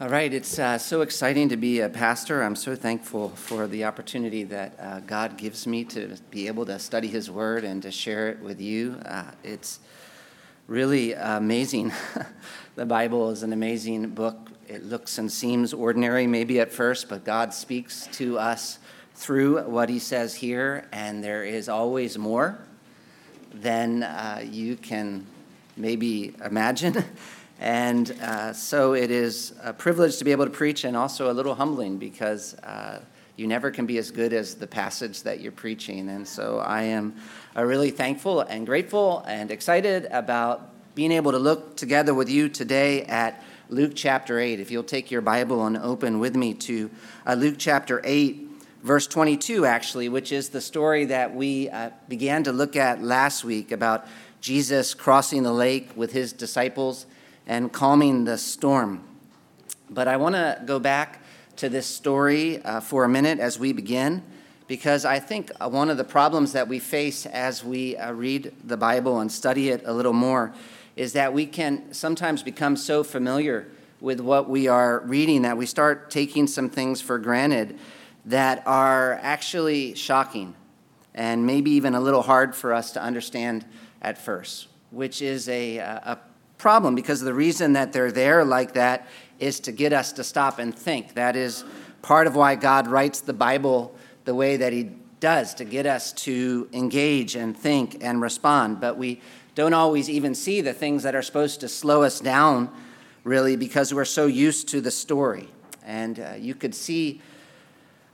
All right, it's uh, so exciting to be a pastor. I'm so thankful for the opportunity that uh, God gives me to be able to study His Word and to share it with you. Uh, it's really amazing. the Bible is an amazing book. It looks and seems ordinary, maybe at first, but God speaks to us through what He says here, and there is always more than uh, you can maybe imagine. And uh, so it is a privilege to be able to preach and also a little humbling because uh, you never can be as good as the passage that you're preaching. And so I am uh, really thankful and grateful and excited about being able to look together with you today at Luke chapter 8. If you'll take your Bible and open with me to uh, Luke chapter 8, verse 22, actually, which is the story that we uh, began to look at last week about Jesus crossing the lake with his disciples and calming the storm. But I want to go back to this story uh, for a minute as we begin, because I think uh, one of the problems that we face as we uh, read the Bible and study it a little more is that we can sometimes become so familiar with what we are reading that we start taking some things for granted that are actually shocking and maybe even a little hard for us to understand at first, which is a, a problem because the reason that they're there like that is to get us to stop and think. That is part of why God writes the Bible the way that He does, to get us to engage and think and respond. But we don't always even see the things that are supposed to slow us down, really, because we're so used to the story. And uh, you could see,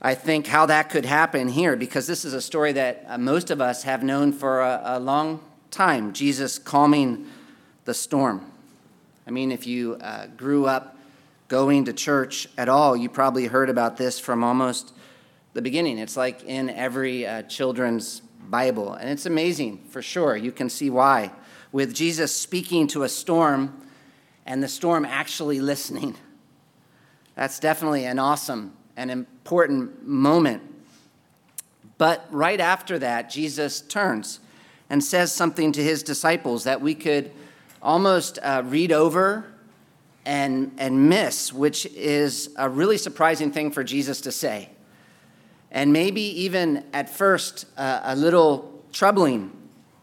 I think, how that could happen here, because this is a story that uh, most of us have known for a, a long time Jesus calming the storm. I mean, if you uh, grew up going to church at all, you probably heard about this from almost the beginning. It's like in every uh, children's Bible, and it's amazing for sure. You can see why. With Jesus speaking to a storm and the storm actually listening. That's definitely an awesome and important moment. But right after that, Jesus turns and says something to his disciples that we could almost uh, read over and, and miss, which is a really surprising thing for Jesus to say. And maybe even at first uh, a little troubling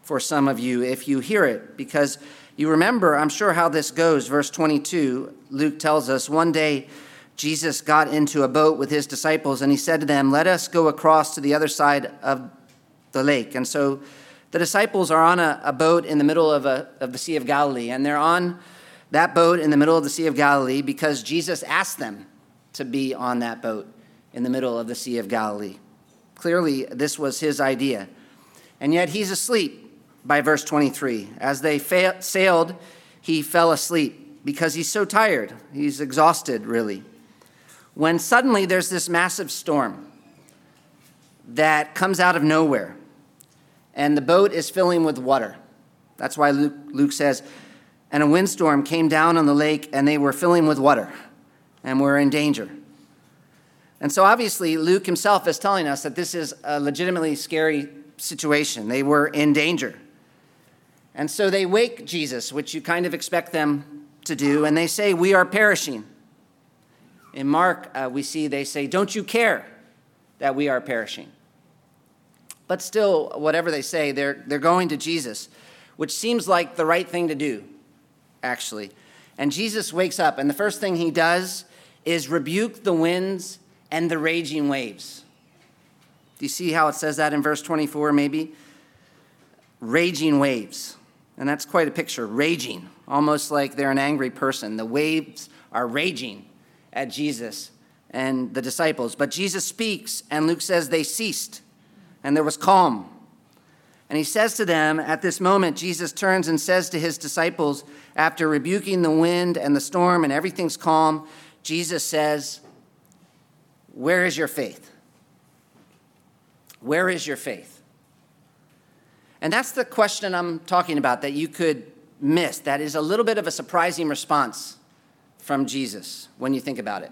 for some of you if you hear it, because you remember, I'm sure, how this goes. Verse 22, Luke tells us one day Jesus got into a boat with his disciples and he said to them, Let us go across to the other side of the lake. And so the disciples are on a, a boat in the middle of, a, of the Sea of Galilee, and they're on that boat in the middle of the Sea of Galilee because Jesus asked them to be on that boat in the middle of the Sea of Galilee. Clearly, this was his idea. And yet, he's asleep by verse 23. As they fa- sailed, he fell asleep because he's so tired. He's exhausted, really. When suddenly there's this massive storm that comes out of nowhere and the boat is filling with water. That's why Luke, Luke says, and a windstorm came down on the lake, and they were filling with water and were in danger. And so, obviously, Luke himself is telling us that this is a legitimately scary situation. They were in danger. And so they wake Jesus, which you kind of expect them to do, and they say, We are perishing. In Mark, uh, we see they say, Don't you care that we are perishing? But still, whatever they say, they're, they're going to Jesus, which seems like the right thing to do, actually. And Jesus wakes up, and the first thing he does is rebuke the winds and the raging waves. Do you see how it says that in verse 24, maybe? Raging waves. And that's quite a picture. Raging, almost like they're an angry person. The waves are raging at Jesus and the disciples. But Jesus speaks, and Luke says they ceased and there was calm. And he says to them, at this moment, Jesus turns and says to his disciples, after rebuking the wind and the storm and everything's calm, Jesus says, Where is your faith? Where is your faith? And that's the question I'm talking about that you could miss. That is a little bit of a surprising response from Jesus when you think about it.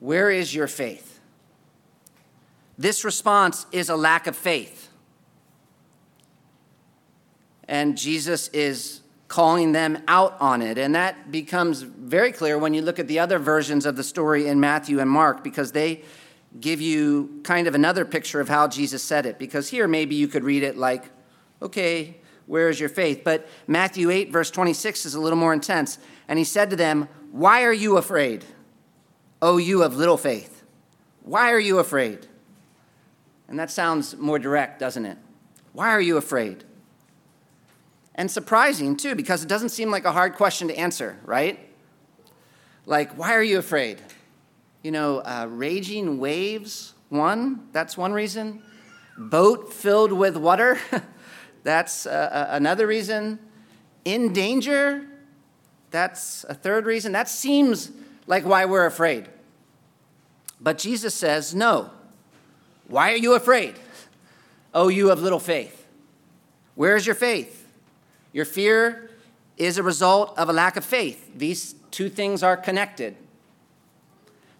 Where is your faith? This response is a lack of faith. And Jesus is calling them out on it. And that becomes very clear when you look at the other versions of the story in Matthew and Mark, because they give you kind of another picture of how Jesus said it. Because here, maybe you could read it like, okay, where is your faith? But Matthew 8, verse 26 is a little more intense. And he said to them, Why are you afraid? O you of little faith. Why are you afraid? And that sounds more direct, doesn't it? Why are you afraid? And surprising, too, because it doesn't seem like a hard question to answer, right? Like, why are you afraid? You know, uh, raging waves, one, that's one reason. Boat filled with water, that's uh, uh, another reason. In danger, that's a third reason. That seems like why we're afraid. But Jesus says, no. Why are you afraid? Oh, you have little faith. Where is your faith? Your fear is a result of a lack of faith. These two things are connected.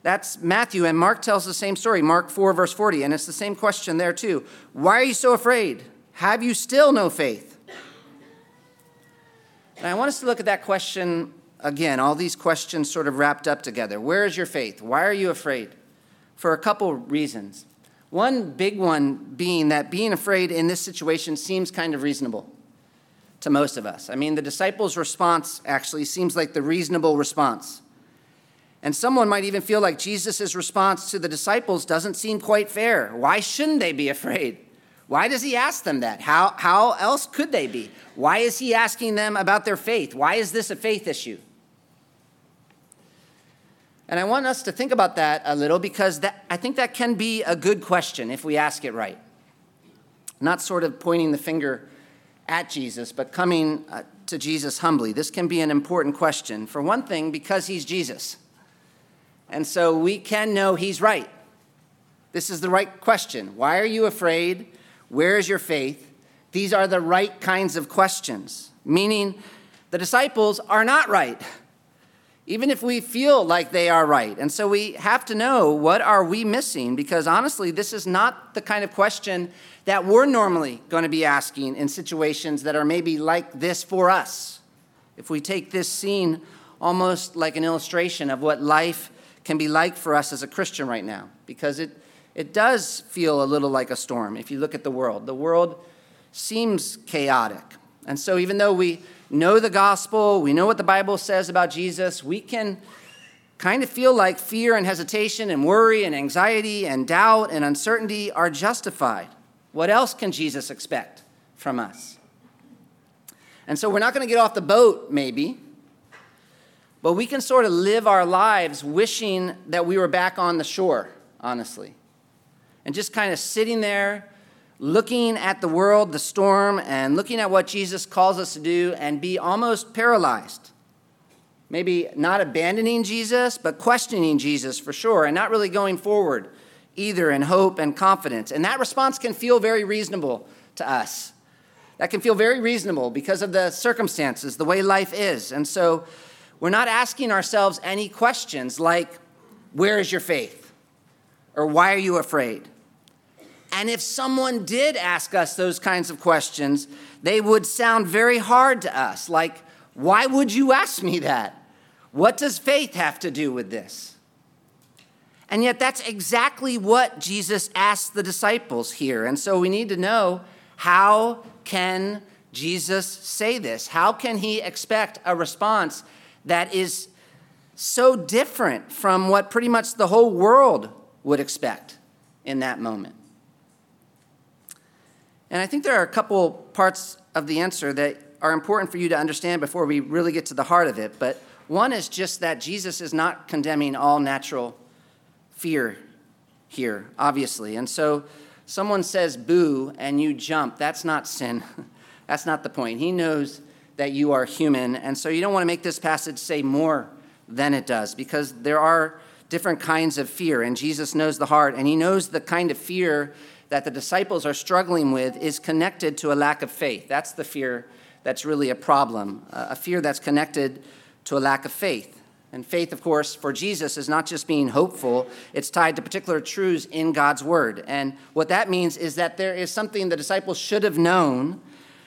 That's Matthew, and Mark tells the same story, Mark 4, verse 40, and it's the same question there too. Why are you so afraid? Have you still no faith? And I want us to look at that question again, all these questions sort of wrapped up together. Where is your faith? Why are you afraid? For a couple reasons. One big one being that being afraid in this situation seems kind of reasonable to most of us. I mean, the disciples' response actually seems like the reasonable response. And someone might even feel like Jesus' response to the disciples doesn't seem quite fair. Why shouldn't they be afraid? Why does he ask them that? How, how else could they be? Why is he asking them about their faith? Why is this a faith issue? And I want us to think about that a little because that, I think that can be a good question if we ask it right. Not sort of pointing the finger at Jesus, but coming uh, to Jesus humbly. This can be an important question. For one thing, because he's Jesus. And so we can know he's right. This is the right question. Why are you afraid? Where is your faith? These are the right kinds of questions, meaning the disciples are not right even if we feel like they are right. And so we have to know what are we missing because honestly, this is not the kind of question that we're normally going to be asking in situations that are maybe like this for us. If we take this scene almost like an illustration of what life can be like for us as a Christian right now, because it, it does feel a little like a storm if you look at the world. The world seems chaotic. And so even though we know the gospel, we know what the Bible says about Jesus, we can kind of feel like fear and hesitation and worry and anxiety and doubt and uncertainty are justified. What else can Jesus expect from us? And so we're not going to get off the boat, maybe, but we can sort of live our lives wishing that we were back on the shore, honestly. And just kind of sitting there looking at the world, the storm, and looking at what Jesus calls us to do and be almost paralyzed. Maybe not abandoning Jesus, but questioning Jesus for sure, and not really going forward either in hope and confidence. And that response can feel very reasonable to us. That can feel very reasonable because of the circumstances, the way life is. And so we're not asking ourselves any questions like, Where is your faith? Or why are you afraid? And if someone did ask us those kinds of questions, they would sound very hard to us. Like, why would you ask me that? What does faith have to do with this? And yet, that's exactly what Jesus asked the disciples here. And so we need to know how can Jesus say this? How can he expect a response that is so different from what pretty much the whole world would expect in that moment? And I think there are a couple parts of the answer that are important for you to understand before we really get to the heart of it. But one is just that Jesus is not condemning all natural fear here, obviously. And so someone says boo and you jump, that's not sin. that's not the point. He knows that you are human. And so you don't want to make this passage say more than it does because there are different kinds of fear. And Jesus knows the heart and he knows the kind of fear that the disciples are struggling with is connected to a lack of faith. That's the fear that's really a problem, a fear that's connected to a lack of faith. And faith, of course, for Jesus is not just being hopeful, it's tied to particular truths in God's word. And what that means is that there is something the disciples should have known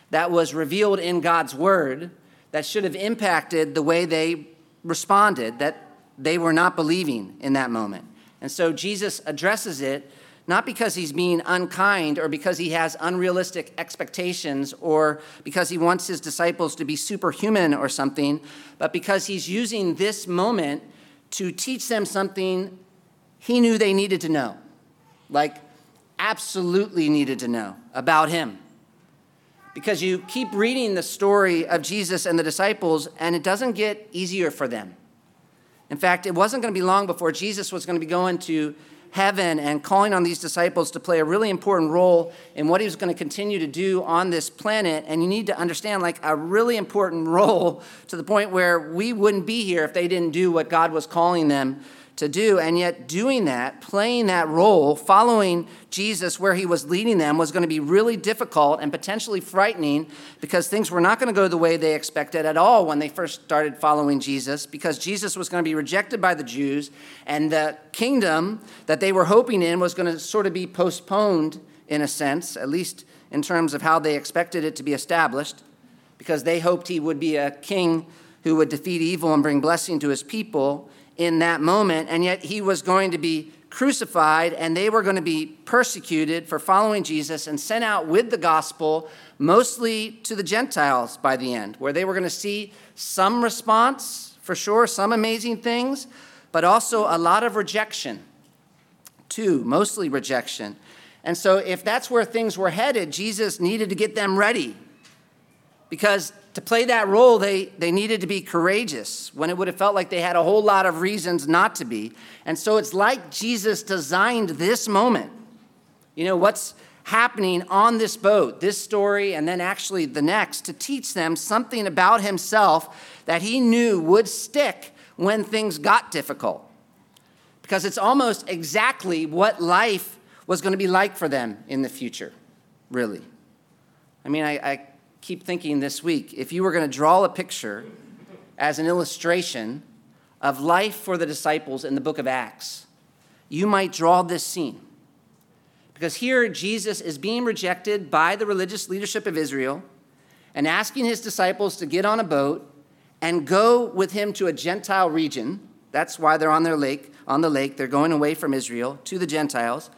that was revealed in God's word that should have impacted the way they responded, that they were not believing in that moment. And so Jesus addresses it not because he's being unkind or because he has unrealistic expectations or because he wants his disciples to be superhuman or something, but because he's using this moment to teach them something he knew they needed to know. Like, absolutely needed to know about him. Because you keep reading the story of Jesus and the disciples, and it doesn't get easier for them. In fact, it wasn't going to be long before Jesus was going to be going to heaven and calling on these disciples to play a really important role in what he was going to continue to do on this planet. And you need to understand, like, a really important role to the point where we wouldn't be here if they didn't do what God was calling them to do. And yet, doing that, playing that role, following Jesus where he was leading them, was going to be really difficult and potentially frightening because things were not going to go the way they expected at all when they first started following Jesus, because Jesus was going to be rejected by the Jews, and the kingdom that they were hoping in was going to sort of be postponed in a sense, at least in terms of how they expected it to be established, because they hoped he would be a king who would defeat evil and bring blessing to his people in that moment, and yet he was going to be crucified and they were going to be persecuted for following Jesus and sent out with the gospel, mostly to the Gentiles by the end, where they were going to see some response, for sure, some amazing things, but also a lot of rejection, too, mostly rejection. And so, if that's where things were headed, Jesus needed to get them ready because to play that role, they, they needed to be courageous when it would have felt like they had a whole lot of reasons not to be. And so it's like Jesus designed this moment. You know, what's happening on this boat, this story, and then actually the next, to teach them something about himself that he knew would stick when things got difficult. Because it's almost exactly what life was going to be like for them in the future, really. I mean, I, I keep thinking this week if you were going to draw a picture as an illustration of life for the disciples in the book of Acts, you might draw this scene. Because here, Jesus is being rejected by the religious leadership of Israel and asking his disciples to get on a boat and go with him to a Gentile region. That's why they're on their lake, on the lake. They're going away from Israel to the Gentiles.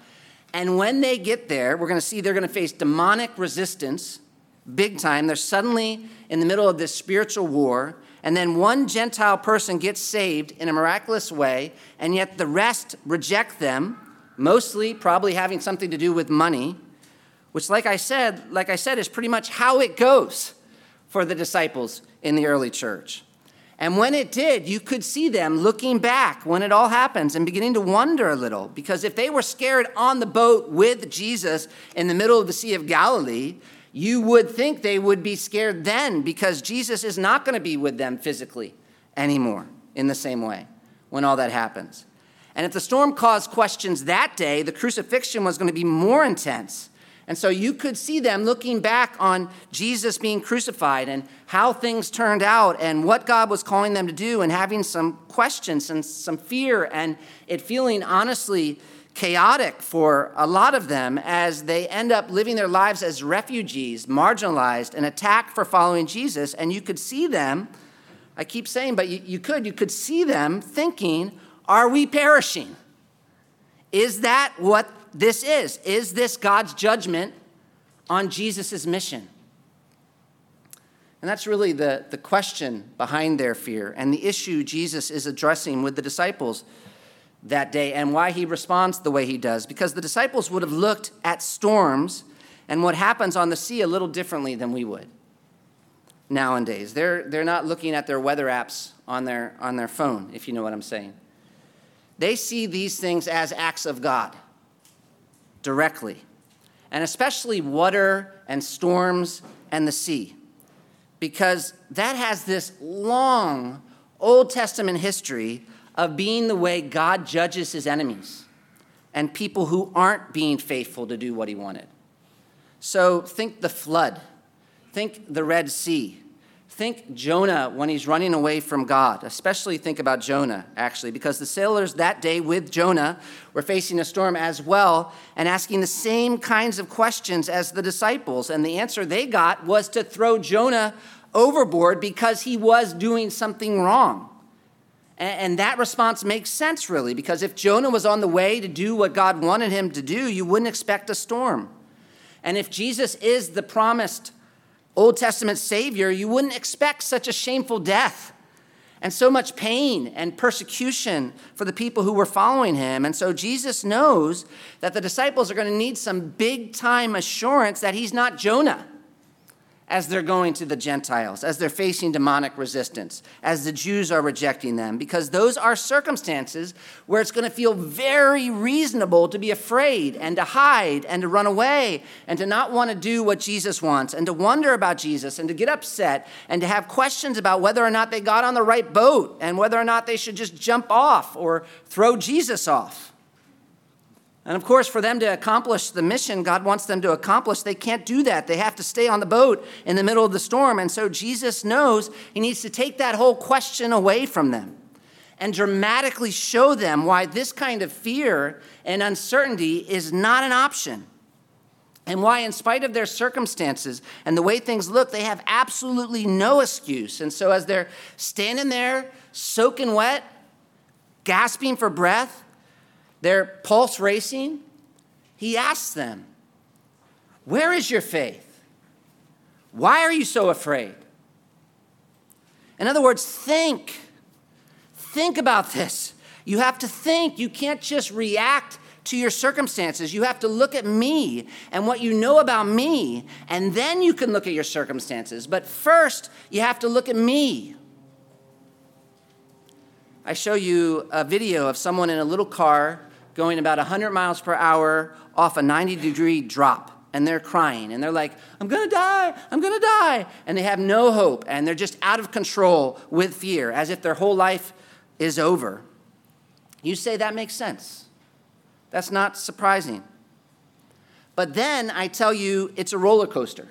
And when they get there, we're going to see they're going to face demonic resistance big time. They're suddenly in the middle of this spiritual war, and then one Gentile person gets saved in a miraculous way, and yet the rest reject them, mostly probably having something to do with money, which like I said, like I said is pretty much how it goes for the disciples in the early church. And when it did, you could see them looking back when it all happens and beginning to wonder a little. Because if they were scared on the boat with Jesus in the middle of the Sea of Galilee, you would think they would be scared then because Jesus is not going to be with them physically anymore in the same way when all that happens. And if the storm caused questions that day, the crucifixion was going to be more intense. And so you could see them looking back on Jesus being crucified and how things turned out and what God was calling them to do and having some questions and some fear and it feeling honestly chaotic for a lot of them as they end up living their lives as refugees, marginalized, and attacked for following Jesus. And you could see them, I keep saying, but you, you could, you could see them thinking, are we perishing? Is that what this is? Is this God's judgment on Jesus' mission? And that's really the, the question behind their fear and the issue Jesus is addressing with the disciples that day and why he responds the way he does. Because the disciples would have looked at storms and what happens on the sea a little differently than we would nowadays. They're, they're not looking at their weather apps on their, on their phone, if you know what I'm saying. They see these things as acts of God directly, and especially water and storms and the sea, because that has this long Old Testament history of being the way God judges his enemies and people who aren't being faithful to do what he wanted. So think the flood, think the Red Sea, think Jonah when he's running away from God. Especially think about Jonah, actually, because the sailors that day with Jonah were facing a storm as well and asking the same kinds of questions as the disciples. And the answer they got was to throw Jonah overboard because he was doing something wrong. And that response makes sense, really, because if Jonah was on the way to do what God wanted him to do, you wouldn't expect a storm. And if Jesus is the promised Old Testament Savior, you wouldn't expect such a shameful death and so much pain and persecution for the people who were following him. And so Jesus knows that the disciples are going to need some big time assurance that he's not Jonah as they're going to the Gentiles, as they're facing demonic resistance, as the Jews are rejecting them, because those are circumstances where it's going to feel very reasonable to be afraid and to hide and to run away and to not want to do what Jesus wants and to wonder about Jesus and to get upset and to have questions about whether or not they got on the right boat and whether or not they should just jump off or throw Jesus off. And of course, for them to accomplish the mission God wants them to accomplish, they can't do that. They have to stay on the boat in the middle of the storm. And so Jesus knows he needs to take that whole question away from them and dramatically show them why this kind of fear and uncertainty is not an option. And why, in spite of their circumstances and the way things look, they have absolutely no excuse. And so, as they're standing there, soaking wet, gasping for breath, their pulse racing, he asks them, Where is your faith? Why are you so afraid? In other words, think. Think about this. You have to think. You can't just react to your circumstances. You have to look at me and what you know about me, and then you can look at your circumstances. But first, you have to look at me. I show you a video of someone in a little car going about 100 miles per hour off a 90 degree drop. And they're crying and they're like, I'm gonna die, I'm gonna die. And they have no hope and they're just out of control with fear as if their whole life is over. You say that makes sense. That's not surprising. But then I tell you it's a roller coaster.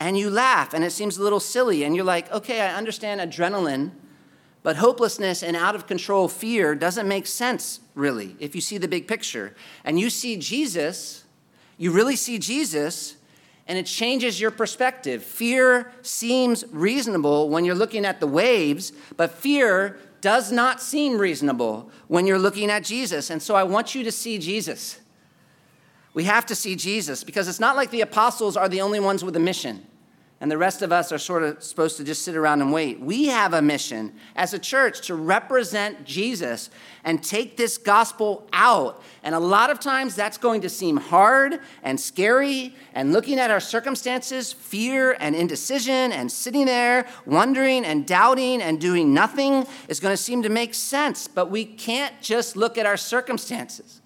And you laugh and it seems a little silly and you're like, okay, I understand adrenaline but hopelessness and out of control fear doesn't make sense, really, if you see the big picture. And you see Jesus, you really see Jesus, and it changes your perspective. Fear seems reasonable when you're looking at the waves, but fear does not seem reasonable when you're looking at Jesus. And so I want you to see Jesus. We have to see Jesus because it's not like the apostles are the only ones with a mission and the rest of us are sort of supposed to just sit around and wait. We have a mission as a church to represent Jesus and take this gospel out. And a lot of times that's going to seem hard and scary. And looking at our circumstances, fear and indecision, and sitting there wondering and doubting and doing nothing is going to seem to make sense. But we can't just look at our circumstances.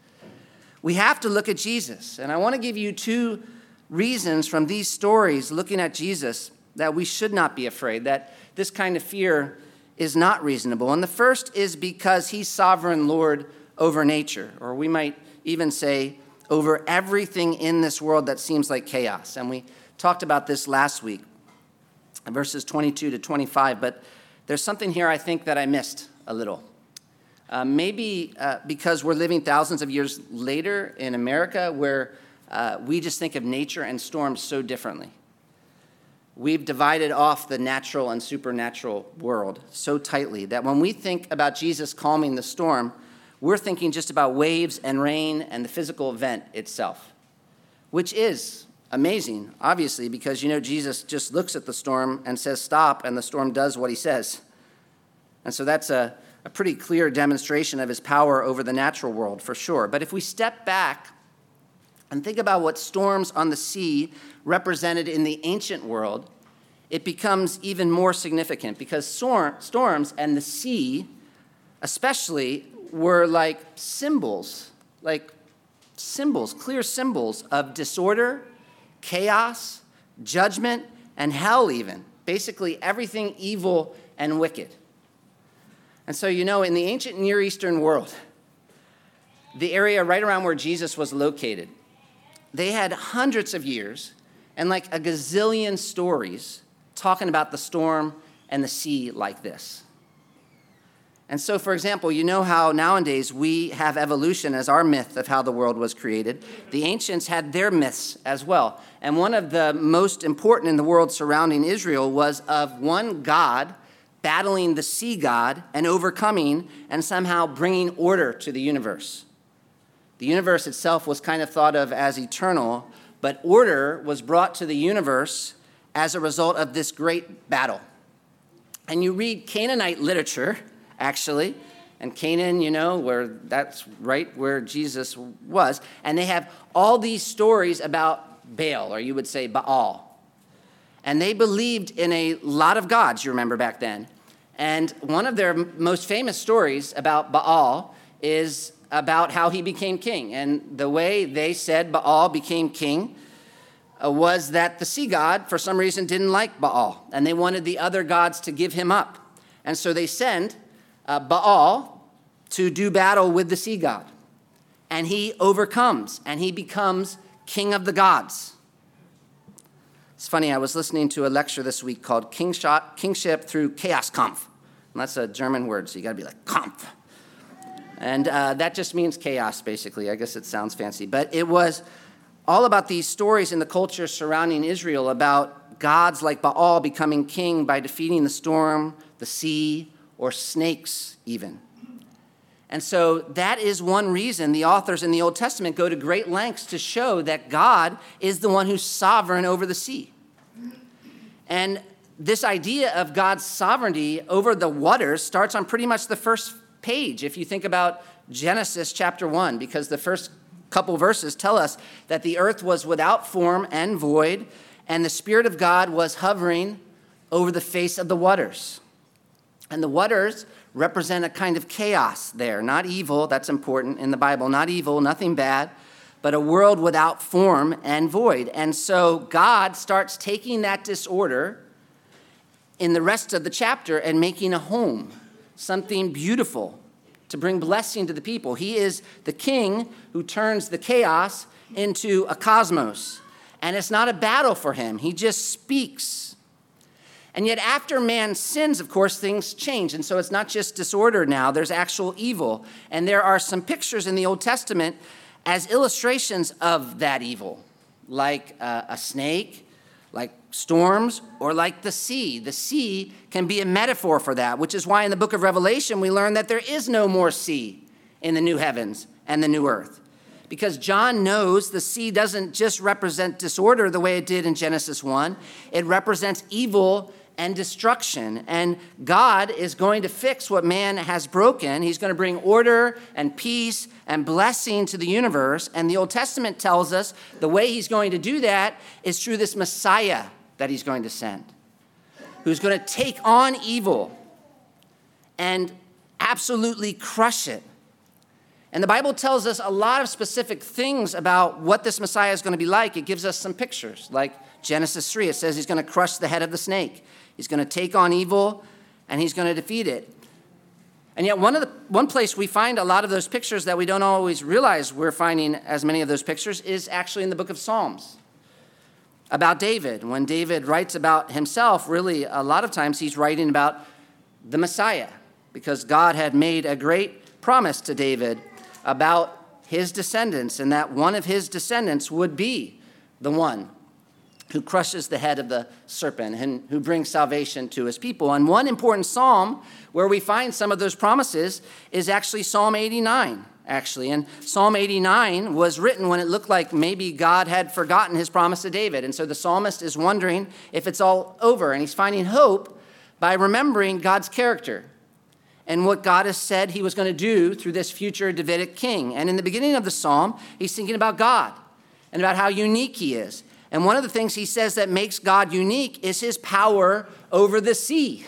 We have to look at Jesus. And I want to give you two reasons from these stories looking at Jesus that we should not be afraid, that this kind of fear is not reasonable. And the first is because he's sovereign Lord over nature, or we might even say over everything in this world that seems like chaos. And we talked about this last week, verses 22 to 25, but there's something here I think that I missed a little. Uh, maybe uh, because we're living thousands of years later in America where uh, we just think of nature and storms so differently. We've divided off the natural and supernatural world so tightly that when we think about Jesus calming the storm, we're thinking just about waves and rain and the physical event itself, which is amazing, obviously, because you know Jesus just looks at the storm and says, Stop, and the storm does what he says. And so that's a, a pretty clear demonstration of his power over the natural world, for sure. But if we step back and think about what storms on the sea represented in the ancient world, it becomes even more significant because storms and the sea, especially, were like symbols, like symbols, clear symbols of disorder, chaos, judgment, and hell, even. Basically, everything evil and wicked. And so, you know, in the ancient Near Eastern world, the area right around where Jesus was located, they had hundreds of years and like a gazillion stories talking about the storm and the sea like this. And so, for example, you know how nowadays we have evolution as our myth of how the world was created. The ancients had their myths as well. And one of the most important in the world surrounding Israel was of one God battling the sea god and overcoming and somehow bringing order to the universe. The universe itself was kind of thought of as eternal, but order was brought to the universe as a result of this great battle. And you read Canaanite literature, actually, and Canaan, you know, where that's right where Jesus was, and they have all these stories about Baal, or you would say Baal. And they believed in a lot of gods, you remember back then. And one of their most famous stories about Baal is about how he became king. And the way they said Baal became king uh, was that the sea god, for some reason, didn't like Baal, and they wanted the other gods to give him up. And so they send uh, Baal to do battle with the sea god. And he overcomes, and he becomes king of the gods. It's funny, I was listening to a lecture this week called kingshot Kingship Through Chaos Kampf. And that's a German word, so you gotta be like, Kampf. And uh, that just means chaos, basically. I guess it sounds fancy. But it was all about these stories in the culture surrounding Israel about gods like Baal becoming king by defeating the storm, the sea, or snakes, even. And so that is one reason the authors in the Old Testament go to great lengths to show that God is the one who's sovereign over the sea. And this idea of God's sovereignty over the waters starts on pretty much the first page if you think about Genesis chapter 1, because the first couple verses tell us that the earth was without form and void, and the Spirit of God was hovering over the face of the waters. And the waters represent a kind of chaos there, not evil, that's important in the Bible, not evil, nothing bad, but a world without form and void. And so God starts taking that disorder in the rest of the chapter and making a home, something beautiful to bring blessing to the people. He is the king who turns the chaos into a cosmos. And it's not a battle for him, he just speaks and yet, after man sins, of course, things change. And so it's not just disorder now, there's actual evil. And there are some pictures in the Old Testament as illustrations of that evil, like uh, a snake, like storms, or like the sea. The sea can be a metaphor for that, which is why in the book of Revelation we learn that there is no more sea in the new heavens and the new earth. Because John knows the sea doesn't just represent disorder the way it did in Genesis 1, it represents evil and destruction. And God is going to fix what man has broken. He's going to bring order and peace and blessing to the universe. And the Old Testament tells us the way he's going to do that is through this Messiah that he's going to send, who's going to take on evil and absolutely crush it. And the Bible tells us a lot of specific things about what this Messiah is going to be like. It gives us some pictures, like Genesis 3. It says he's going to crush the head of the snake. He's going to take on evil and he's going to defeat it. And yet, one, of the, one place we find a lot of those pictures that we don't always realize we're finding as many of those pictures is actually in the book of Psalms about David. When David writes about himself, really, a lot of times he's writing about the Messiah because God had made a great promise to David about his descendants and that one of his descendants would be the one who crushes the head of the serpent and who brings salvation to his people. And one important psalm where we find some of those promises is actually Psalm 89, actually. And Psalm 89 was written when it looked like maybe God had forgotten his promise to David. And so the psalmist is wondering if it's all over, and he's finding hope by remembering God's character and what God has said he was going to do through this future Davidic king. And in the beginning of the psalm, he's thinking about God and about how unique he is and one of the things he says that makes God unique is his power over the sea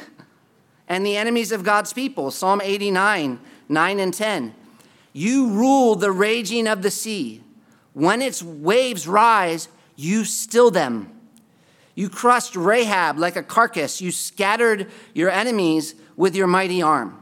and the enemies of God's people. Psalm 89, 9 and 10. You rule the raging of the sea. When its waves rise, you still them. You crushed Rahab like a carcass. You scattered your enemies with your mighty arm.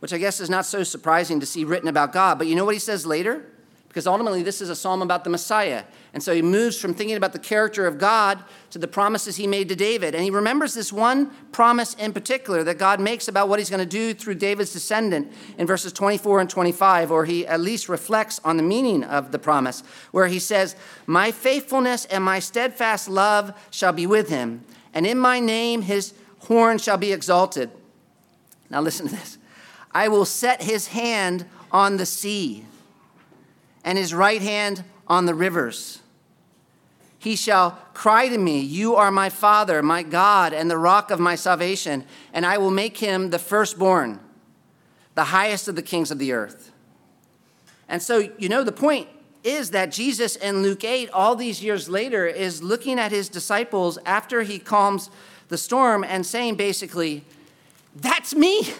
Which I guess is not so surprising to see written about God. But you know what he says later? Because ultimately this is a psalm about the Messiah. And so he moves from thinking about the character of God to the promises he made to David. And he remembers this one promise in particular that God makes about what he's going to do through David's descendant in verses 24 and 25, or he at least reflects on the meaning of the promise, where he says, My faithfulness and my steadfast love shall be with him, and in my name his horn shall be exalted. Now listen to this I will set his hand on the sea and his right hand on the rivers. He shall cry to me, You are my Father, my God, and the rock of my salvation, and I will make him the firstborn, the highest of the kings of the earth. And so, you know, the point is that Jesus in Luke 8, all these years later, is looking at his disciples after he calms the storm and saying basically, That's me.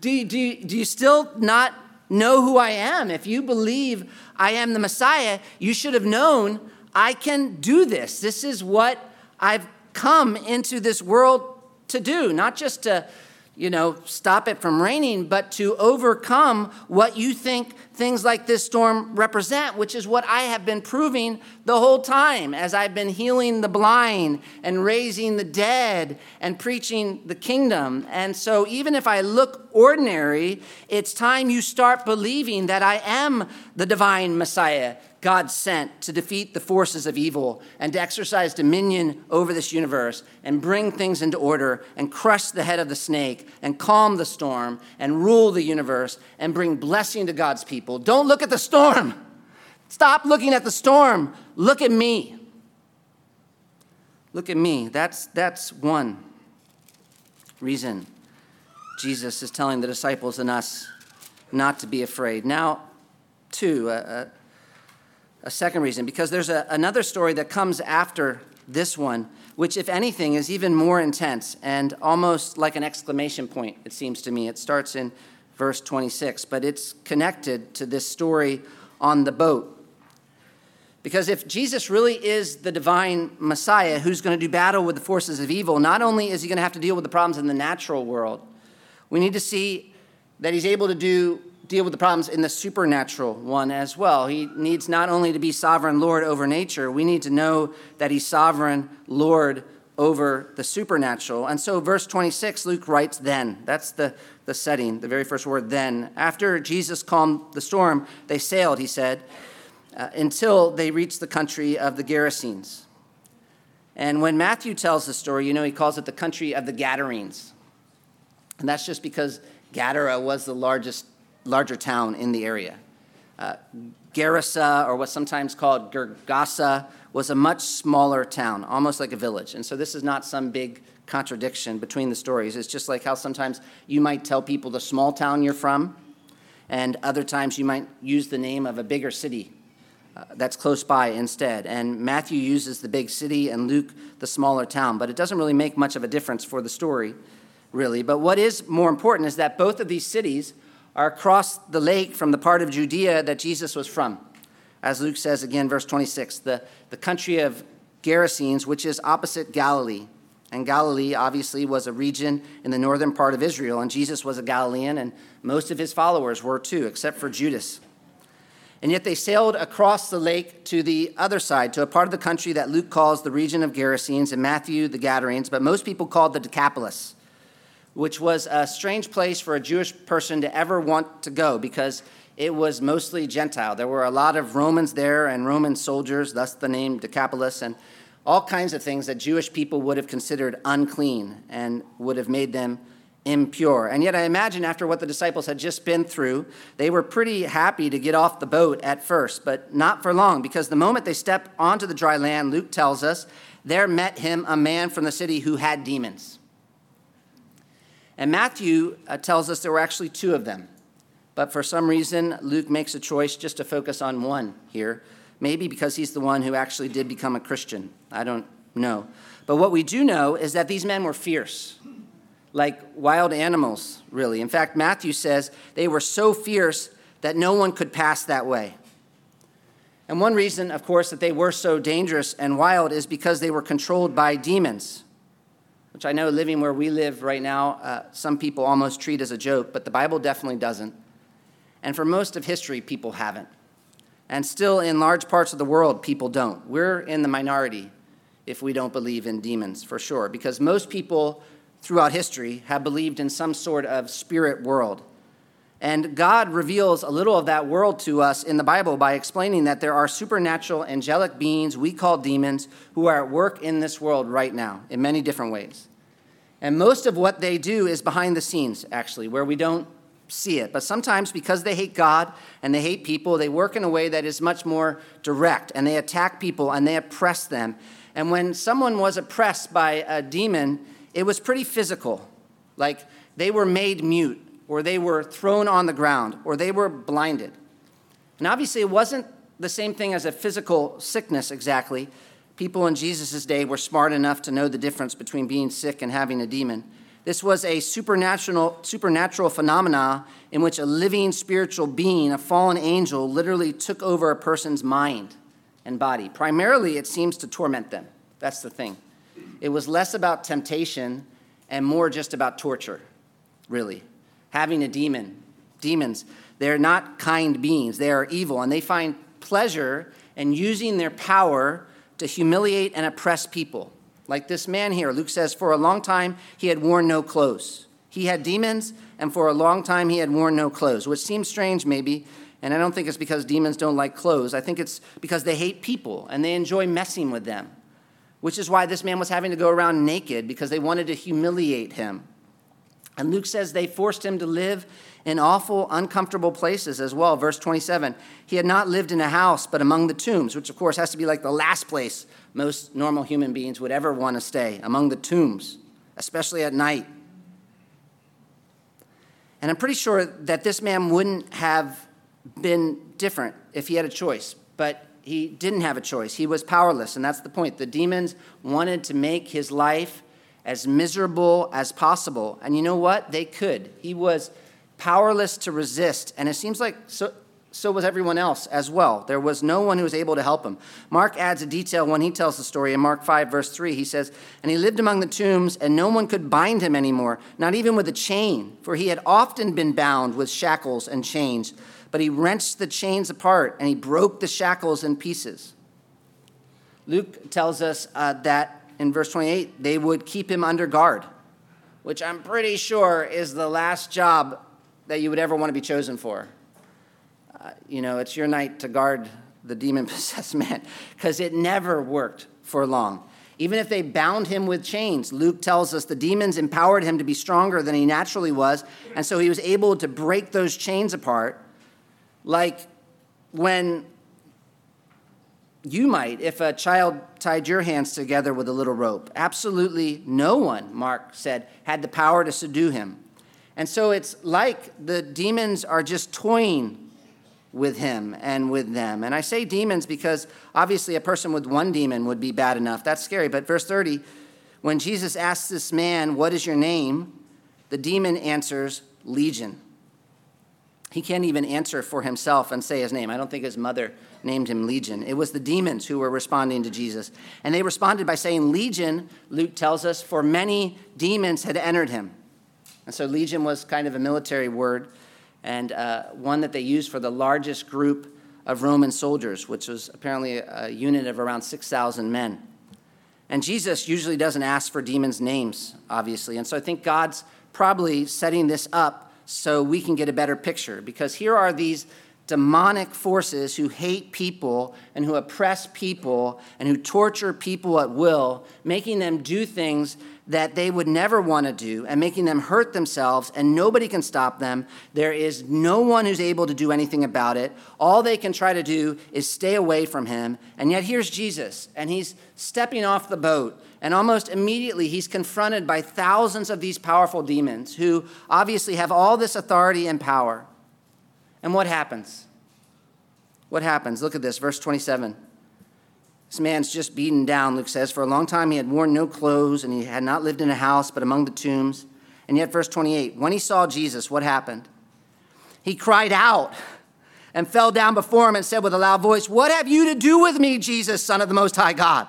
Do, do, do you still not know who I am. If you believe I am the Messiah, you should have known I can do this. This is what I've come into this world to do, not just to you know, stop it from raining, but to overcome what you think things like this storm represent, which is what I have been proving the whole time as I've been healing the blind and raising the dead and preaching the kingdom. And so, even if I look ordinary, it's time you start believing that I am the divine Messiah God sent to defeat the forces of evil and to exercise dominion over this universe and bring things into order and crush the head of the snake and calm the storm and rule the universe and bring blessing to God's people. Don't look at the storm. Stop looking at the storm. Look at me. Look at me. That's, that's one reason Jesus is telling the disciples and us not to be afraid. Now, two, uh, uh a second reason because there's a, another story that comes after this one, which, if anything, is even more intense and almost like an exclamation point, it seems to me. It starts in verse 26, but it's connected to this story on the boat. Because if Jesus really is the divine Messiah who's going to do battle with the forces of evil, not only is he going to have to deal with the problems in the natural world, we need to see that he's able to do deal with the problems in the supernatural one as well. He needs not only to be sovereign Lord over nature, we need to know that he's sovereign Lord over the supernatural. And so, verse 26, Luke writes, then. That's the, the setting, the very first word, then. After Jesus calmed the storm, they sailed, he said, uh, until they reached the country of the Gerasenes. And when Matthew tells the story, you know, he calls it the country of the Gadarenes. And that's just because Gadara was the largest larger town in the area. Uh, Gerasa, or what's sometimes called Gergesa, was a much smaller town, almost like a village. And so this is not some big contradiction between the stories. It's just like how sometimes you might tell people the small town you're from, and other times you might use the name of a bigger city uh, that's close by instead. And Matthew uses the big city and Luke the smaller town, but it doesn't really make much of a difference for the story, really. But what is more important is that both of these cities are across the lake from the part of Judea that Jesus was from. As Luke says again, verse 26, the, the country of Gerasenes, which is opposite Galilee. And Galilee obviously was a region in the northern part of Israel, and Jesus was a Galilean, and most of his followers were too, except for Judas. And yet they sailed across the lake to the other side, to a part of the country that Luke calls the region of Gerasenes, and Matthew the Gadarenes, but most people called the Decapolis which was a strange place for a Jewish person to ever want to go because it was mostly Gentile. There were a lot of Romans there and Roman soldiers, thus the name Decapolis, and all kinds of things that Jewish people would have considered unclean and would have made them impure. And yet, I imagine after what the disciples had just been through, they were pretty happy to get off the boat at first, but not for long, because the moment they step onto the dry land, Luke tells us, there met him a man from the city who had demons. And Matthew uh, tells us there were actually two of them. But for some reason, Luke makes a choice just to focus on one here. Maybe because he's the one who actually did become a Christian. I don't know. But what we do know is that these men were fierce, like wild animals, really. In fact, Matthew says they were so fierce that no one could pass that way. And one reason, of course, that they were so dangerous and wild is because they were controlled by demons which I know living where we live right now, uh, some people almost treat as a joke, but the Bible definitely doesn't. And for most of history, people haven't. And still, in large parts of the world, people don't. We're in the minority if we don't believe in demons, for sure, because most people throughout history have believed in some sort of spirit world. And God reveals a little of that world to us in the Bible by explaining that there are supernatural angelic beings we call demons who are at work in this world right now in many different ways. And most of what they do is behind the scenes, actually, where we don't see it. But sometimes, because they hate God and they hate people, they work in a way that is much more direct and they attack people and they oppress them. And when someone was oppressed by a demon, it was pretty physical. Like they were made mute, or they were thrown on the ground, or they were blinded. And obviously, it wasn't the same thing as a physical sickness exactly. People in Jesus' day were smart enough to know the difference between being sick and having a demon. This was a supernatural, supernatural phenomena in which a living spiritual being, a fallen angel, literally took over a person's mind and body. Primarily, it seems to torment them. That's the thing. It was less about temptation and more just about torture, really. Having a demon. Demons, they're not kind beings, they are evil, and they find pleasure in using their power to humiliate and oppress people. Like this man here, Luke says, for a long time he had worn no clothes. He had demons, and for a long time he had worn no clothes, which seems strange maybe. And I don't think it's because demons don't like clothes. I think it's because they hate people and they enjoy messing with them, which is why this man was having to go around naked because they wanted to humiliate him. And Luke says they forced him to live in awful, uncomfortable places as well. Verse 27 He had not lived in a house, but among the tombs, which of course has to be like the last place most normal human beings would ever want to stay, among the tombs, especially at night. And I'm pretty sure that this man wouldn't have been different if he had a choice, but he didn't have a choice. He was powerless, and that's the point. The demons wanted to make his life as miserable as possible. And you know what? They could. He was powerless to resist. And it seems like so, so was everyone else as well. There was no one who was able to help him. Mark adds a detail when he tells the story in Mark 5, verse 3. He says, And he lived among the tombs, and no one could bind him anymore, not even with a chain, for he had often been bound with shackles and chains. But he wrenched the chains apart, and he broke the shackles in pieces. Luke tells us uh, that in verse 28, they would keep him under guard, which I'm pretty sure is the last job that you would ever want to be chosen for. Uh, you know, it's your night to guard the demon possessed man because it never worked for long. Even if they bound him with chains, Luke tells us the demons empowered him to be stronger than he naturally was, and so he was able to break those chains apart. Like when you might if a child tied your hands together with a little rope. Absolutely no one, Mark said, had the power to subdue him. And so it's like the demons are just toying with him and with them. And I say demons because obviously a person with one demon would be bad enough. That's scary. But verse 30, when Jesus asks this man, What is your name? the demon answers, Legion. He can't even answer for himself and say his name. I don't think his mother named him Legion. It was the demons who were responding to Jesus. And they responded by saying, Legion, Luke tells us, for many demons had entered him. And so Legion was kind of a military word and uh, one that they used for the largest group of Roman soldiers, which was apparently a unit of around 6,000 men. And Jesus usually doesn't ask for demons' names, obviously. And so I think God's probably setting this up so we can get a better picture. Because here are these demonic forces who hate people and who oppress people and who torture people at will, making them do things that they would never want to do and making them hurt themselves, and nobody can stop them. There is no one who's able to do anything about it. All they can try to do is stay away from him. And yet here's Jesus, and he's stepping off the boat and almost immediately, he's confronted by thousands of these powerful demons who obviously have all this authority and power. And what happens? What happens? Look at this, verse 27. This man's just beaten down, Luke says. For a long time, he had worn no clothes and he had not lived in a house, but among the tombs. And yet, verse 28 when he saw Jesus, what happened? He cried out and fell down before him and said with a loud voice, What have you to do with me, Jesus, Son of the Most High God?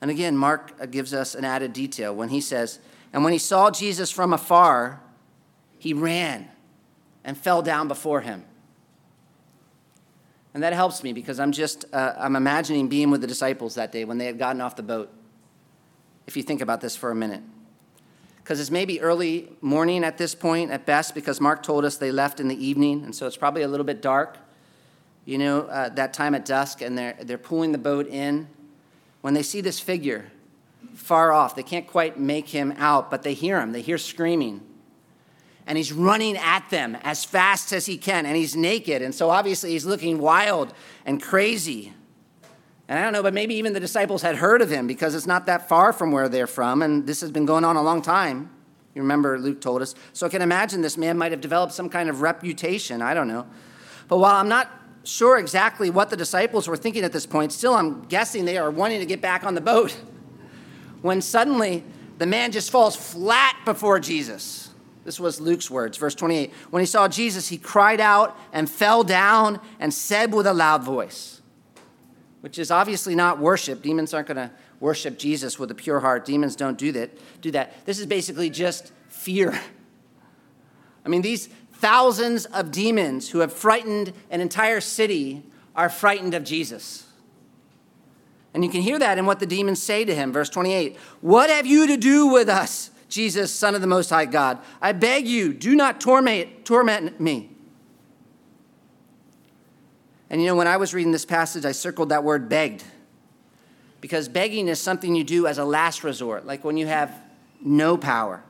And again, Mark gives us an added detail when he says, And when he saw Jesus from afar, he ran and fell down before him. And that helps me because I'm just, uh, I'm imagining being with the disciples that day when they had gotten off the boat. If you think about this for a minute. Because it's maybe early morning at this point at best, because Mark told us they left in the evening, and so it's probably a little bit dark, you know, uh, that time at dusk, and they're, they're pulling the boat in. When they see this figure far off, they can't quite make him out, but they hear him. They hear screaming and he's running at them as fast as he can, and he's naked, and so obviously he's looking wild and crazy. And I don't know, but maybe even the disciples had heard of him because it's not that far from where they're from, and this has been going on a long time. You remember Luke told us. So I can imagine this man might have developed some kind of reputation. I don't know. But while I'm not sure exactly what the disciples were thinking at this point, still I'm guessing they are wanting to get back on the boat. When suddenly the man just falls flat before Jesus this was Luke's words, verse 28. When he saw Jesus, he cried out and fell down and said with a loud voice, which is obviously not worship. Demons aren't going to worship Jesus with a pure heart. Demons don't do that. Do that. This is basically just fear. I mean, these thousands of demons who have frightened an entire city are frightened of Jesus. And you can hear that in what the demons say to him. Verse 28 What have you to do with us? Jesus, Son of the Most High God. I beg you, do not torment, torment me. And you know, when I was reading this passage, I circled that word begged. Because begging is something you do as a last resort, like when you have no power.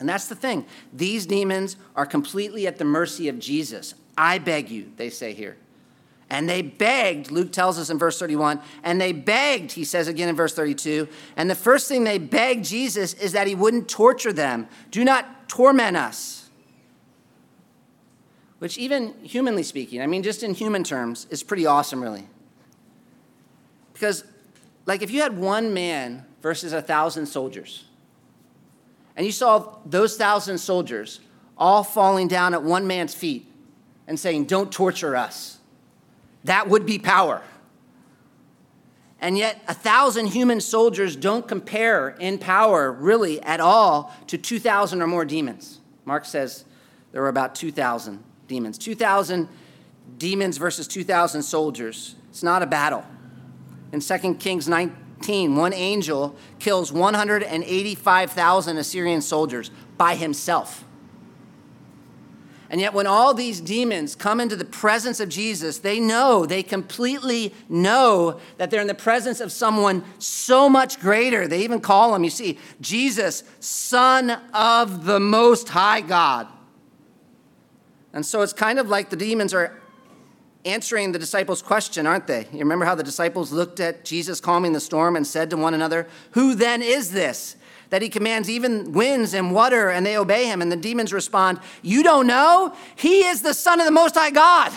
And that's the thing. These demons are completely at the mercy of Jesus. I beg you, they say here. And they begged, Luke tells us in verse 31, and they begged, he says again in verse 32. And the first thing they begged Jesus is that he wouldn't torture them. Do not torment us. Which, even humanly speaking, I mean, just in human terms, is pretty awesome, really. Because, like, if you had one man versus a thousand soldiers, and you saw those thousand soldiers all falling down at one man's feet and saying, Don't torture us that would be power. And yet, a thousand human soldiers don't compare in power really at all to 2,000 or more demons. Mark says there were about 2,000 demons. 2,000 demons versus 2,000 soldiers. It's not a battle. In 2 Kings 19, one angel kills 185,000 Assyrian soldiers by himself. And yet, when all these demons come into the presence of Jesus, they know, they completely know that they're in the presence of someone so much greater. They even call him, you see, Jesus, Son of the Most High God. And so it's kind of like the demons are answering the disciples' question, aren't they? You remember how the disciples looked at Jesus calming the storm and said to one another, Who then is this? That he commands even winds and water, and they obey him. And the demons respond, You don't know? He is the Son of the Most High God.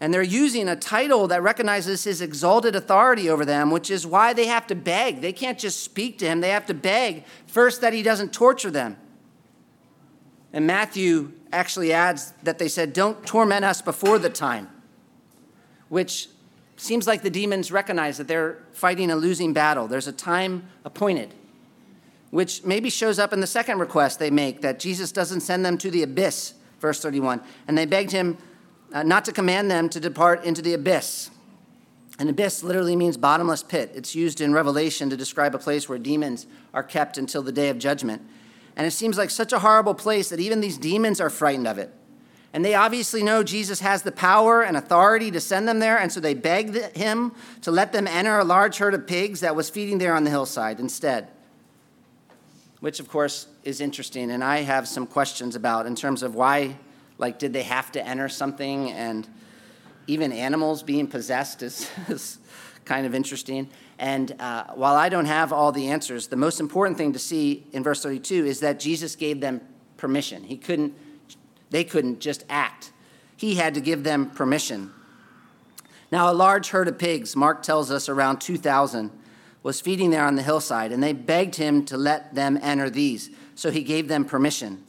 And they're using a title that recognizes his exalted authority over them, which is why they have to beg. They can't just speak to him, they have to beg first that he doesn't torture them. And Matthew actually adds that they said, Don't torment us before the time, which Seems like the demons recognize that they're fighting a losing battle. There's a time appointed, which maybe shows up in the second request they make that Jesus doesn't send them to the abyss, verse 31. And they begged him uh, not to command them to depart into the abyss. An abyss literally means bottomless pit. It's used in Revelation to describe a place where demons are kept until the day of judgment. And it seems like such a horrible place that even these demons are frightened of it. And they obviously know Jesus has the power and authority to send them there, and so they begged him to let them enter a large herd of pigs that was feeding there on the hillside instead. Which, of course, is interesting, and I have some questions about in terms of why, like, did they have to enter something? And even animals being possessed is, is kind of interesting. And uh, while I don't have all the answers, the most important thing to see in verse 32 is that Jesus gave them permission. He couldn't they couldn't just act, he had to give them permission. Now, a large herd of pigs, Mark tells us around 2,000, was feeding there on the hillside, and they begged him to let them enter these. So he gave them permission.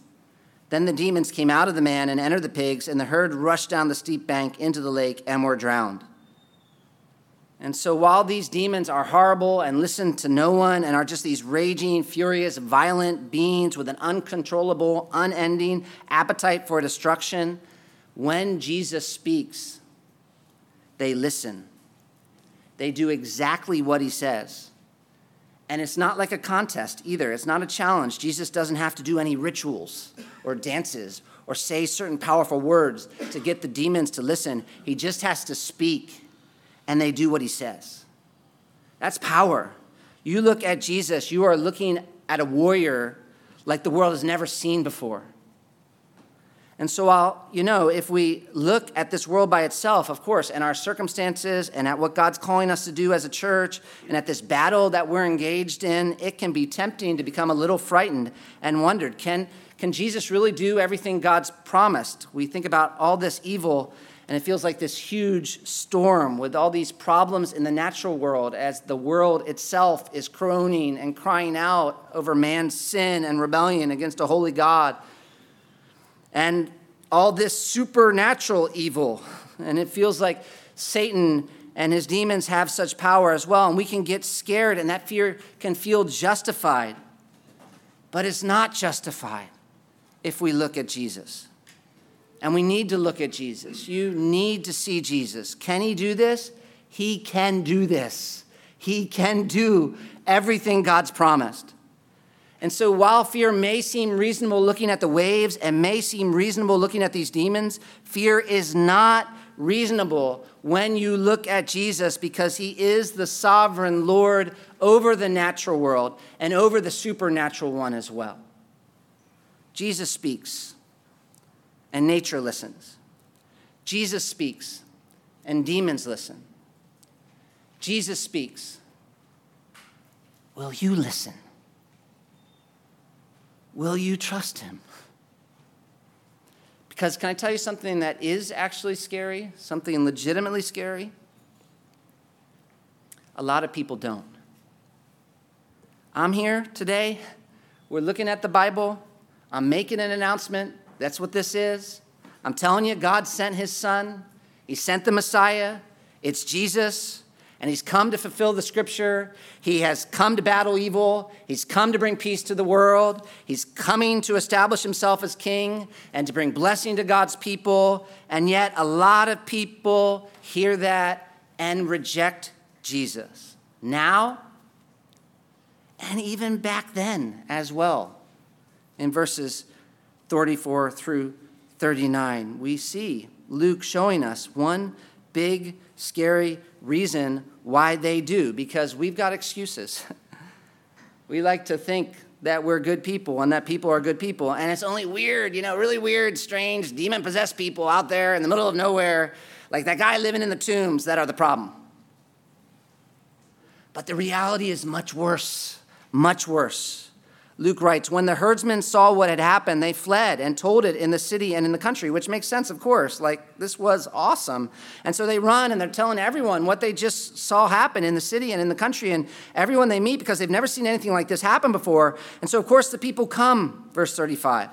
Then the demons came out of the man and entered the pigs, and the herd rushed down the steep bank into the lake and were drowned. And so while these demons are horrible and listen to no one and are just these raging, furious, violent beings with an uncontrollable, unending appetite for destruction, When Jesus speaks, they listen. They do exactly what he says. And it's not like a contest either. It's not a challenge. Jesus doesn't have to do any rituals or dances or say certain powerful words to get the demons to listen. He just has to speak, and they do what he says. That's power. You look at Jesus, you are looking at a warrior like the world has never seen before. And so, while, you know, if we look at this world by itself, of course, and our circumstances and at what God's calling us to do as a church and at this battle that we're engaged in, it can be tempting to become a little frightened and wondered can, can Jesus really do everything God's promised? We think about all this evil, and it feels like this huge storm with all these problems in the natural world as the world itself is groaning and crying out over man's sin and rebellion against a holy God and all this supernatural evil. And it feels like Satan and his demons have such power as well. And we can get scared, and that fear can feel justified. But it's not justified if we look at Jesus. And we need to look at Jesus. You need to see Jesus. Can he do this? He can do this. He can do everything God's promised. And so, while fear may seem reasonable looking at the waves and may seem reasonable looking at these demons, fear is not reasonable when you look at Jesus because he is the sovereign Lord over the natural world and over the supernatural one as well. Jesus speaks, and nature listens. Jesus speaks, and demons listen. Jesus speaks. Will you listen? Will you trust him? Because can I tell you something that is actually scary, something legitimately scary? A lot of people don't. I'm here today. We're looking at the Bible. I'm making an announcement. That's what this is. I'm telling you, God sent his son. He sent the Messiah. It's Jesus and he's come to fulfill the scripture. He has come to battle evil. He's come to bring peace to the world. He's coming to establish himself as king and to bring blessing to God's people. And yet, a lot of people hear that and reject Jesus. Now, and even back then as well. In verses 34 through 39, we see Luke showing us one big, scary reason why they do, because we've got excuses. we like to think that we're good people and that people are good people. And it's only weird, you know, really weird, strange, demon possessed people out there in the middle of nowhere, like that guy living in the tombs, that are the problem. But the reality is much worse, much worse. Luke writes, When the herdsmen saw what had happened, they fled and told it in the city and in the country, which makes sense, of course. Like, this was awesome. And so they run and they're telling everyone what they just saw happen in the city and in the country and everyone they meet because they've never seen anything like this happen before. And so, of course, the people come, verse 35.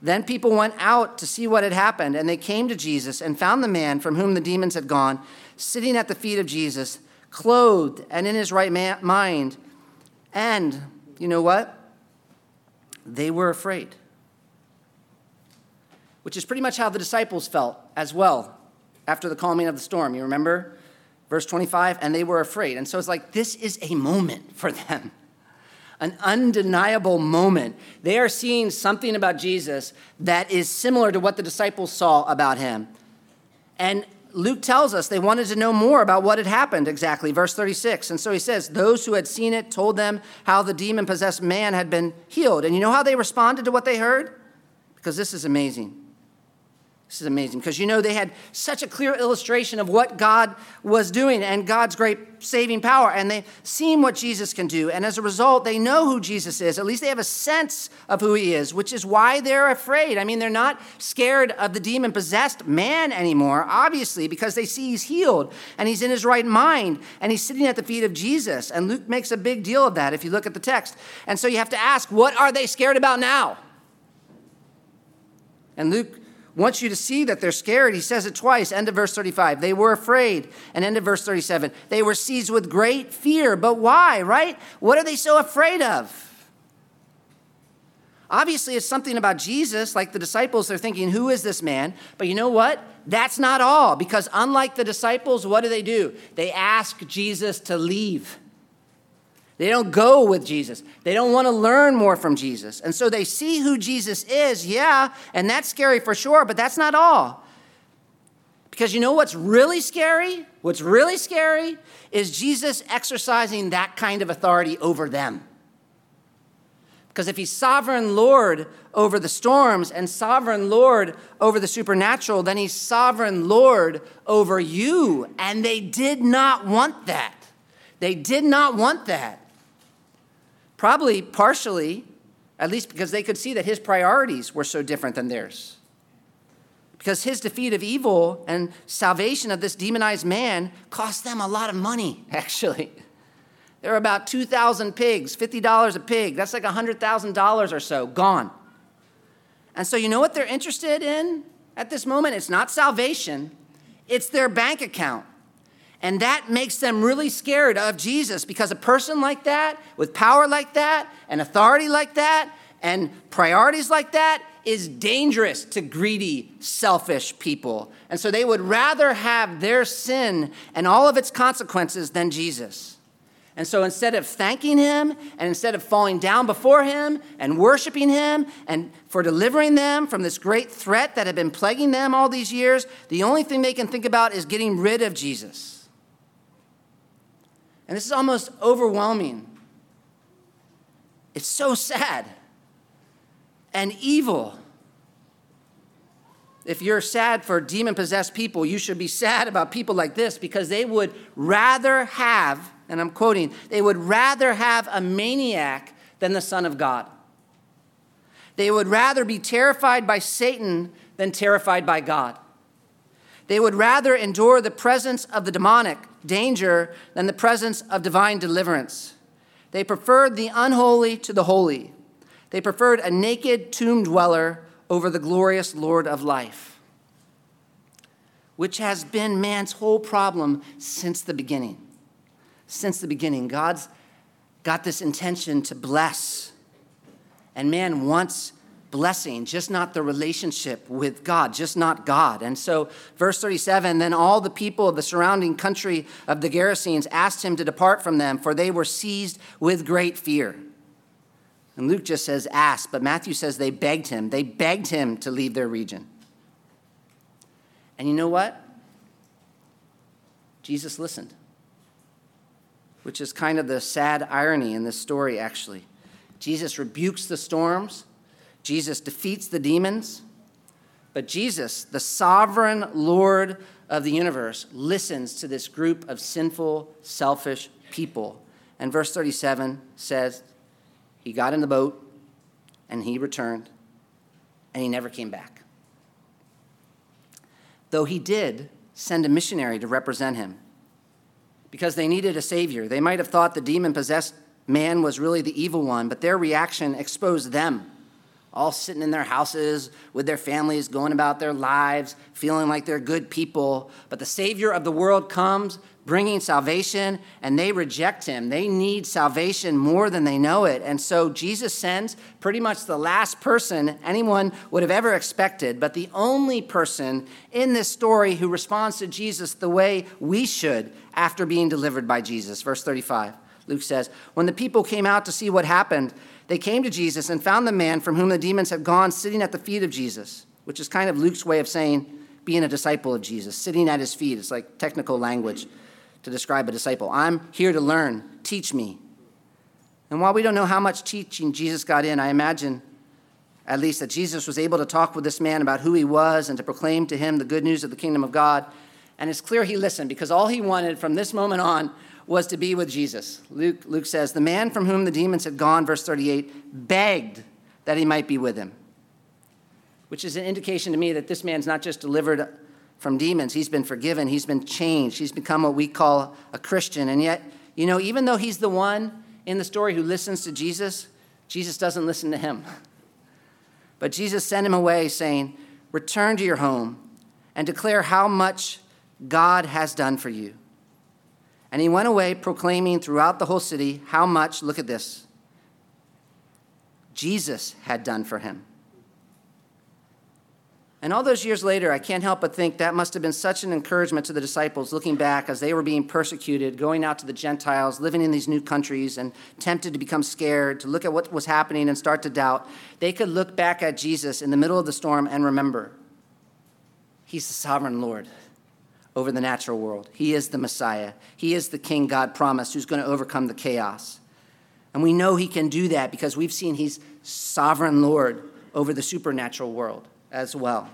Then people went out to see what had happened, and they came to Jesus and found the man from whom the demons had gone, sitting at the feet of Jesus, clothed and in his right mind. And, you know what? They were afraid. Which is pretty much how the disciples felt as well after the calming of the storm. You remember? Verse 25, and they were afraid. And so it's like this is a moment for them, an undeniable moment. They are seeing something about Jesus that is similar to what the disciples saw about him. And Luke tells us they wanted to know more about what had happened exactly, verse 36. And so he says, Those who had seen it told them how the demon possessed man had been healed. And you know how they responded to what they heard? Because this is amazing. This is amazing because you know they had such a clear illustration of what God was doing and God's great saving power, and they've seen what Jesus can do. And as a result, they know who Jesus is. At least they have a sense of who he is, which is why they're afraid. I mean, they're not scared of the demon possessed man anymore, obviously, because they see he's healed and he's in his right mind and he's sitting at the feet of Jesus. And Luke makes a big deal of that if you look at the text. And so you have to ask, what are they scared about now? And Luke wants you to see that they're scared. He says it twice, end of verse 35. They were afraid. And end of verse 37. They were seized with great fear. But why, right? What are they so afraid of? Obviously, it's something about Jesus, like the disciples, they're thinking, Who is this man? But you know what? That's not all, because unlike the disciples, what do they do? They ask Jesus to leave. They don't go with Jesus. They don't want to learn more from Jesus. And so they see who Jesus is, yeah, and that's scary for sure, but that's not all. Because you know what's really scary? What's really scary is Jesus exercising that kind of authority over them. Because if he's sovereign Lord over the storms and sovereign Lord over the supernatural, then he's sovereign Lord over you. And they did not want that. They did not want that. Probably partially, at least because they could see that his priorities were so different than theirs. Because his defeat of evil and salvation of this demonized man cost them a lot of money, actually. There are about 2,000 pigs, $50 a pig. That's like $100,000 or so gone. And so, you know what they're interested in at this moment? It's not salvation, it's their bank account. And that makes them really scared of Jesus because a person like that, with power like that, and authority like that, and priorities like that, is dangerous to greedy, selfish people. And so they would rather have their sin and all of its consequences than Jesus. And so instead of thanking him and instead of falling down before him and worshiping him and for delivering them from this great threat that had been plaguing them all these years, the only thing they can think about is getting rid of Jesus. And this is almost overwhelming. It's so sad and evil. If you're sad for demon possessed people, you should be sad about people like this because they would rather have and I'm quoting, they would rather have a maniac than the Son of God. They would rather be terrified by Satan than terrified by God. They would rather endure the presence of the demonic danger than the presence of divine deliverance. They preferred the unholy to the holy. They preferred a naked tomb dweller over the glorious Lord of life, which has been man's whole problem since the beginning since the beginning. God's got this intention to bless. And man wants blessing, just not the relationship with God, just not God. And so, verse 37 then all the people of the surrounding country of the Gerasenes asked him to depart from them, for they were seized with great fear. And Luke just says asked, but Matthew says they begged him. They begged him to leave their region. And you know what? Jesus listened which is kind of the sad irony in this story, actually. Jesus rebukes the storms, Jesus defeats the demons, but Jesus, the sovereign Lord of the universe, listens to this group of sinful, selfish people. And verse 37 says, He got in the boat and he returned, and he never came back. Though he did send a missionary to represent him because they needed a savior. They might have thought the demon possessed man was really the evil one, but their reaction exposed them, all sitting in their houses with their families, going about their lives, feeling like they're good people. But the savior of the world comes, bringing salvation, and they reject him. They need salvation more than they know it. And so Jesus sends pretty much the last person anyone would have ever expected, but the only person in this story who responds to Jesus the way we should after being delivered by Jesus. Verse 35, Luke says, When the people came out to see what happened, they came to Jesus and found the man from whom the demons had gone sitting at the feet of Jesus, which is kind of Luke's way of saying being a disciple of Jesus, sitting at his feet. It's like technical language to describe a disciple. I'm here to learn. Teach me. And while we don't know how much teaching Jesus got in, I imagine at least that Jesus was able to talk with this man about who he was and to proclaim to him the good news of the kingdom of God. And it's clear he listened because all he wanted from this moment on was to be with Jesus. Luke, Luke says, The man from whom the demons had gone, verse 38, begged that he might be with him, which is an indication to me that this man's not just delivered from demons. He's been forgiven. He's been changed. He's become what we call a Christian. And yet, you know, even though he's the one in the story who listens to Jesus, Jesus doesn't listen to him. But Jesus sent him away, saying, Return to your home and declare how much God has done for you. And he went away proclaiming throughout the whole city how much, look at this, Jesus had done for him. And all those years later, I can't help but think that must have been such an encouragement to the disciples looking back as they were being persecuted, going out to the Gentiles, living in these new countries, and tempted to become scared, to look at what was happening and start to doubt. They could look back at Jesus in the middle of the storm and remember He's the sovereign Lord over the natural world. He is the Messiah. He is the King God promised who's going to overcome the chaos. And we know He can do that because we've seen He's sovereign Lord over the supernatural world as well.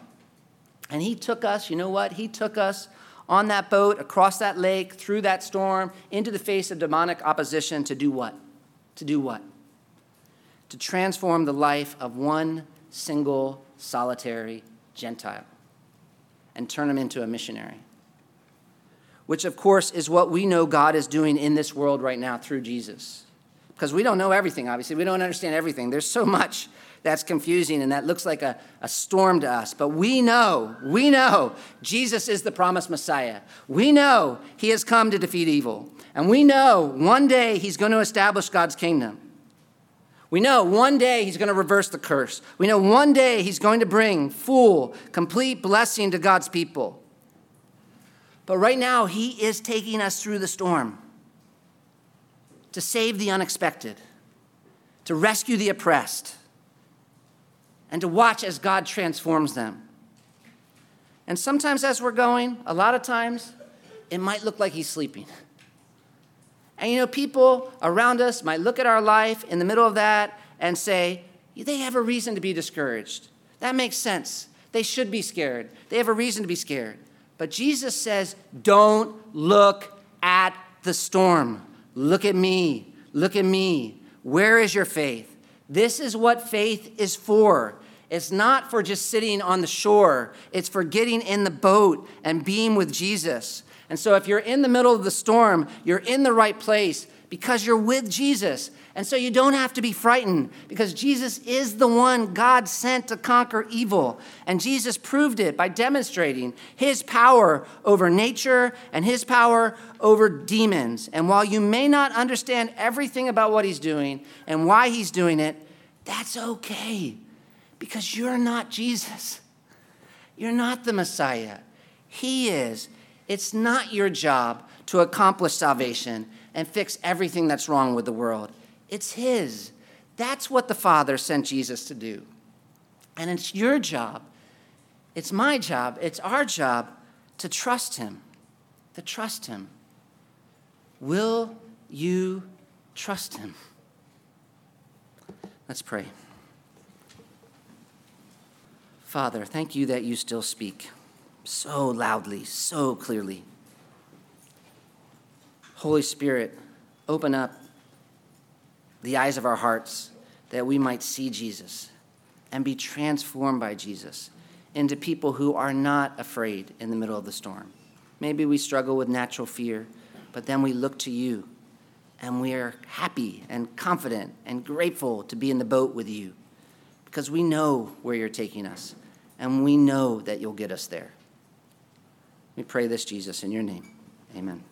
And he took us, you know what? He took us on that boat, across that lake, through that storm, into the face of demonic opposition to do what? To do what? To transform the life of one single solitary Gentile and turn him into a missionary. Which, of course, is what we know God is doing in this world right now through Jesus. Because we don't know everything, obviously. We don't understand everything. There's so much that's confusing and that looks like a, a storm to us. But we know, we know Jesus is the promised Messiah. We know he has come to defeat evil. And we know one day he's going to establish God's kingdom. We know one day he's going to reverse the curse. We know one day he's going to bring full, complete blessing to God's people. But right now, he is taking us through the storm to save the unexpected, to rescue the oppressed, and to watch as God transforms them. And sometimes, as we're going, a lot of times, it might look like He's sleeping. And you know, people around us might look at our life in the middle of that and say, they have a reason to be discouraged. That makes sense. They should be scared. They have a reason to be scared. But Jesus says, don't look at the storm. Look at me. Look at me. Where is your faith? This is what faith is for. It's not for just sitting on the shore, it's for getting in the boat and being with Jesus. And so, if you're in the middle of the storm, you're in the right place because you're with Jesus. And so, you don't have to be frightened because Jesus is the one God sent to conquer evil. And Jesus proved it by demonstrating his power over nature and his power over demons. And while you may not understand everything about what he's doing and why he's doing it, that's okay because you're not Jesus. You're not the Messiah. He is. It's not your job to accomplish salvation and fix everything that's wrong with the world. It's His. That's what the Father sent Jesus to do. And it's your job, it's my job, it's our job to trust Him. To trust Him. Will you trust Him? Let's pray. Father, thank you that you still speak so loudly, so clearly. Holy Spirit, open up the eyes of our hearts that we might see Jesus and be transformed by Jesus into people who are not afraid in the middle of the storm. Maybe we struggle with natural fear, but then we look to you and we are happy and confident and grateful to be in the boat with you because we know where you're taking us and we know that you'll get us there. We pray this, Jesus, in your name. Amen.